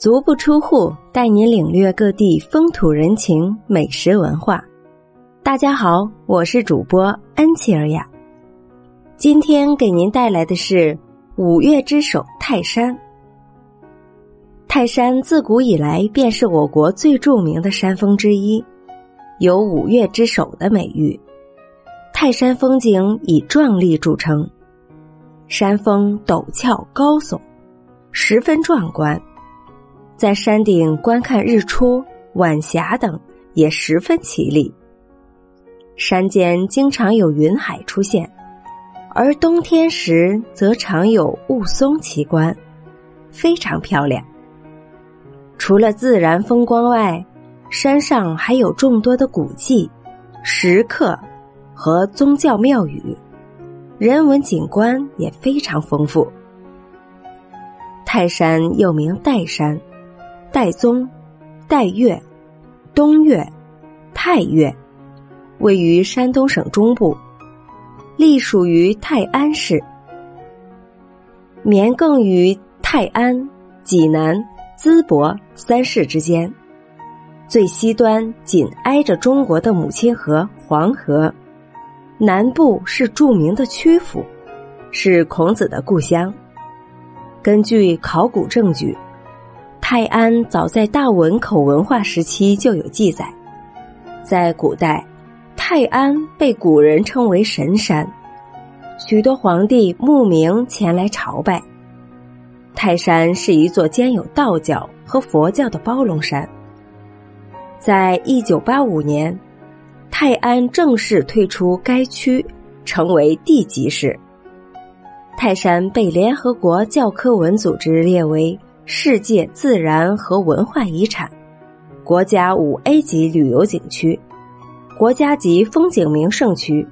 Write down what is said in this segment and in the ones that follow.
足不出户，带您领略各地风土人情、美食文化。大家好，我是主播安琪儿呀。今天给您带来的是五岳之首泰山。泰山自古以来便是我国最著名的山峰之一，有“五岳之首”的美誉。泰山风景以壮丽著称，山峰陡峭高耸，十分壮观。在山顶观看日出、晚霞等也十分绮丽。山间经常有云海出现，而冬天时则常有雾凇奇观，非常漂亮。除了自然风光外，山上还有众多的古迹、石刻和宗教庙宇，人文景观也非常丰富。泰山又名岱山、岱宗、岱岳、东岳、太岳，位于山东省中部，隶属于泰安市，绵亘于泰安、济南。淄博三市之间，最西端紧挨着中国的母亲河黄河，南部是著名的曲阜，是孔子的故乡。根据考古证据，泰安早在大汶口文化时期就有记载。在古代，泰安被古人称为神山，许多皇帝慕名前来朝拜。泰山是一座兼有道教和佛教的包龙山。在一九八五年，泰安正式退出该区，成为地级市。泰山被联合国教科文组织列为世界自然和文化遗产、国家五 A 级旅游景区、国家级风景名胜区、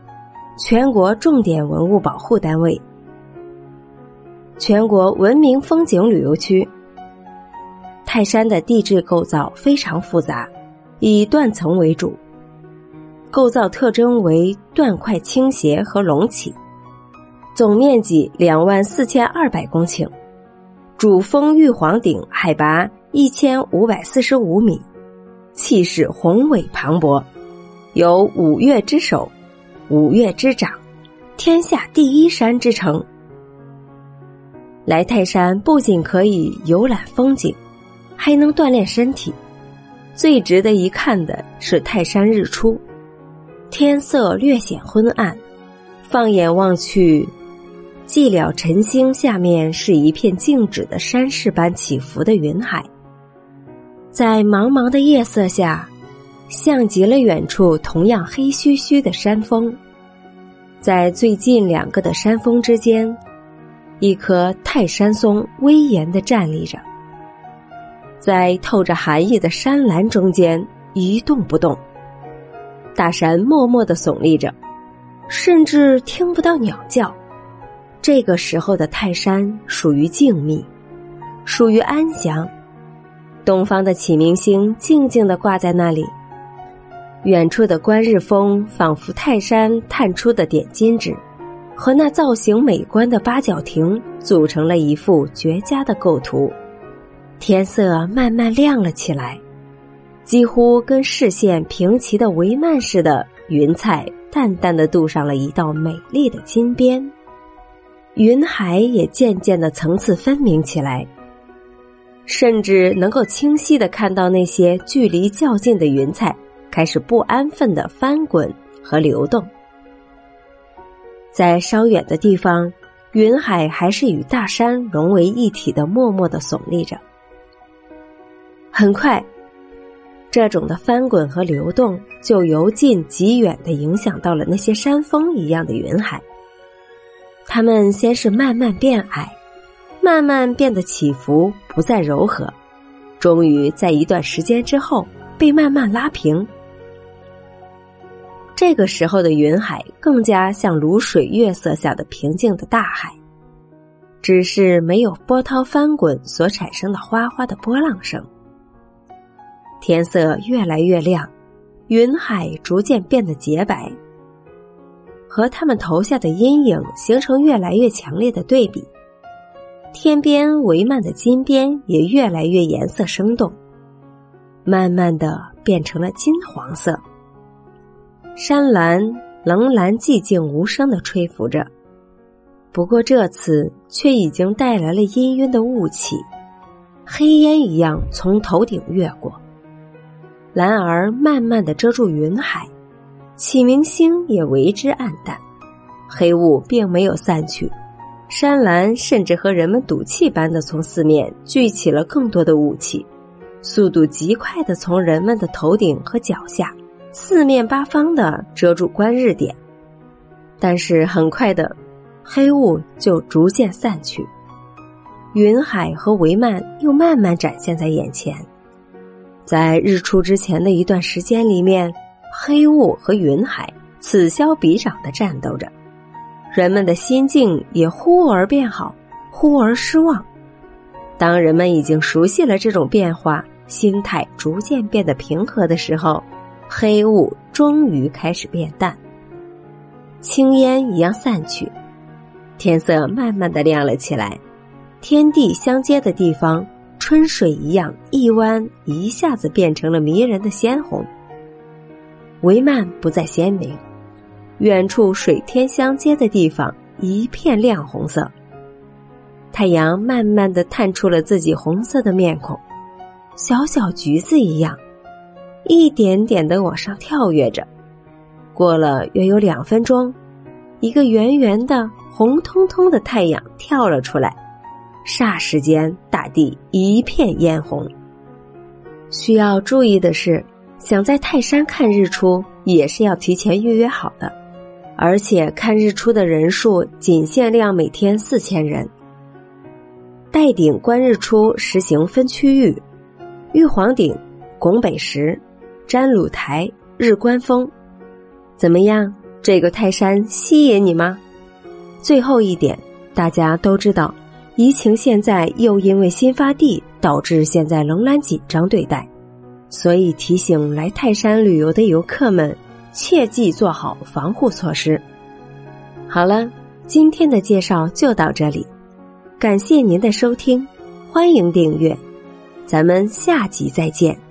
全国重点文物保护单位。全国文明风景旅游区。泰山的地质构造非常复杂，以断层为主，构造特征为断块倾斜和隆起，总面积两万四千二百公顷，主峰玉皇顶海拔一千五百四十五米，气势宏伟磅礴，有“五岳之首”“五岳之长”“天下第一山”之称。来泰山不仅可以游览风景，还能锻炼身体。最值得一看的是泰山日出，天色略显昏暗，放眼望去，寂寥晨星下面是一片静止的山势般起伏的云海，在茫茫的夜色下，像极了远处同样黑黢黢的山峰，在最近两个的山峰之间。一棵泰山松威严的站立着，在透着寒意的山岚中间一动不动。大山默默的耸立着，甚至听不到鸟叫。这个时候的泰山属于静谧，属于安详。东方的启明星静静的挂在那里，远处的观日峰仿佛泰山探出的点金纸。和那造型美观的八角亭组成了一幅绝佳的构图。天色慢慢亮了起来，几乎跟视线平齐的帷幔似的，云彩淡淡的镀上了一道美丽的金边。云海也渐渐的层次分明起来，甚至能够清晰的看到那些距离较近的云彩开始不安分的翻滚和流动。在稍远的地方，云海还是与大山融为一体的，默默的耸立着。很快，这种的翻滚和流动就由近及远的影响到了那些山峰一样的云海。它们先是慢慢变矮，慢慢变得起伏，不再柔和，终于在一段时间之后被慢慢拉平。这个时候的云海更加像卤水月色下的平静的大海，只是没有波涛翻滚所产生的哗哗的波浪声。天色越来越亮，云海逐渐变得洁白，和他们投下的阴影形成越来越强烈的对比。天边帷幔的金边也越来越颜色生动，慢慢的变成了金黄色。山岚仍然寂静无声的吹拂着，不过这次却已经带来了氤氲的雾气，黑烟一样从头顶越过，然而慢慢的遮住云海，启明星也为之暗淡，黑雾并没有散去。山岚甚至和人们赌气般的从四面聚起了更多的雾气，速度极快的从人们的头顶和脚下四面八方的遮住观日点。但是很快的，黑雾就逐渐散去，云海和帷幔又慢慢展现在眼前。在日出之前的一段时间里面，黑雾和云海此消彼长的战斗着。人们的心境也忽而变好，忽而失望。当人们已经熟悉了这种变化，心态逐渐变得平和的时候，黑雾终于开始变淡，青烟一样散去，天色慢慢的亮了起来。天地相接的地方，春水一样一弯，一下子变成了迷人的鲜红。帷幔不再鲜明。远处水天相接的地方，一片亮红色。太阳慢慢的探出了自己红色的面孔，小小橘子一样，一点点的往上跳跃着。过了约有两分钟，一个圆圆的红彤彤的太阳跳了出来，霎时间大地一片嫣红。需要注意的是，想在泰山看日出，也是要提前预约好的。而且看日出的人数仅限量每天四千人。岱顶观日出实行分区域：玉皇顶、拱北石、瞻鲁台、日观峰。怎么样？这个泰山吸引你吗？最后一点，大家都知道，疫情现在又因为新发地导致现在仍然紧张对待，所以提醒来泰山旅游的游客们。切记做好防护措施。好了，今天的介绍就到这里，感谢您的收听，欢迎订阅，咱们下集再见。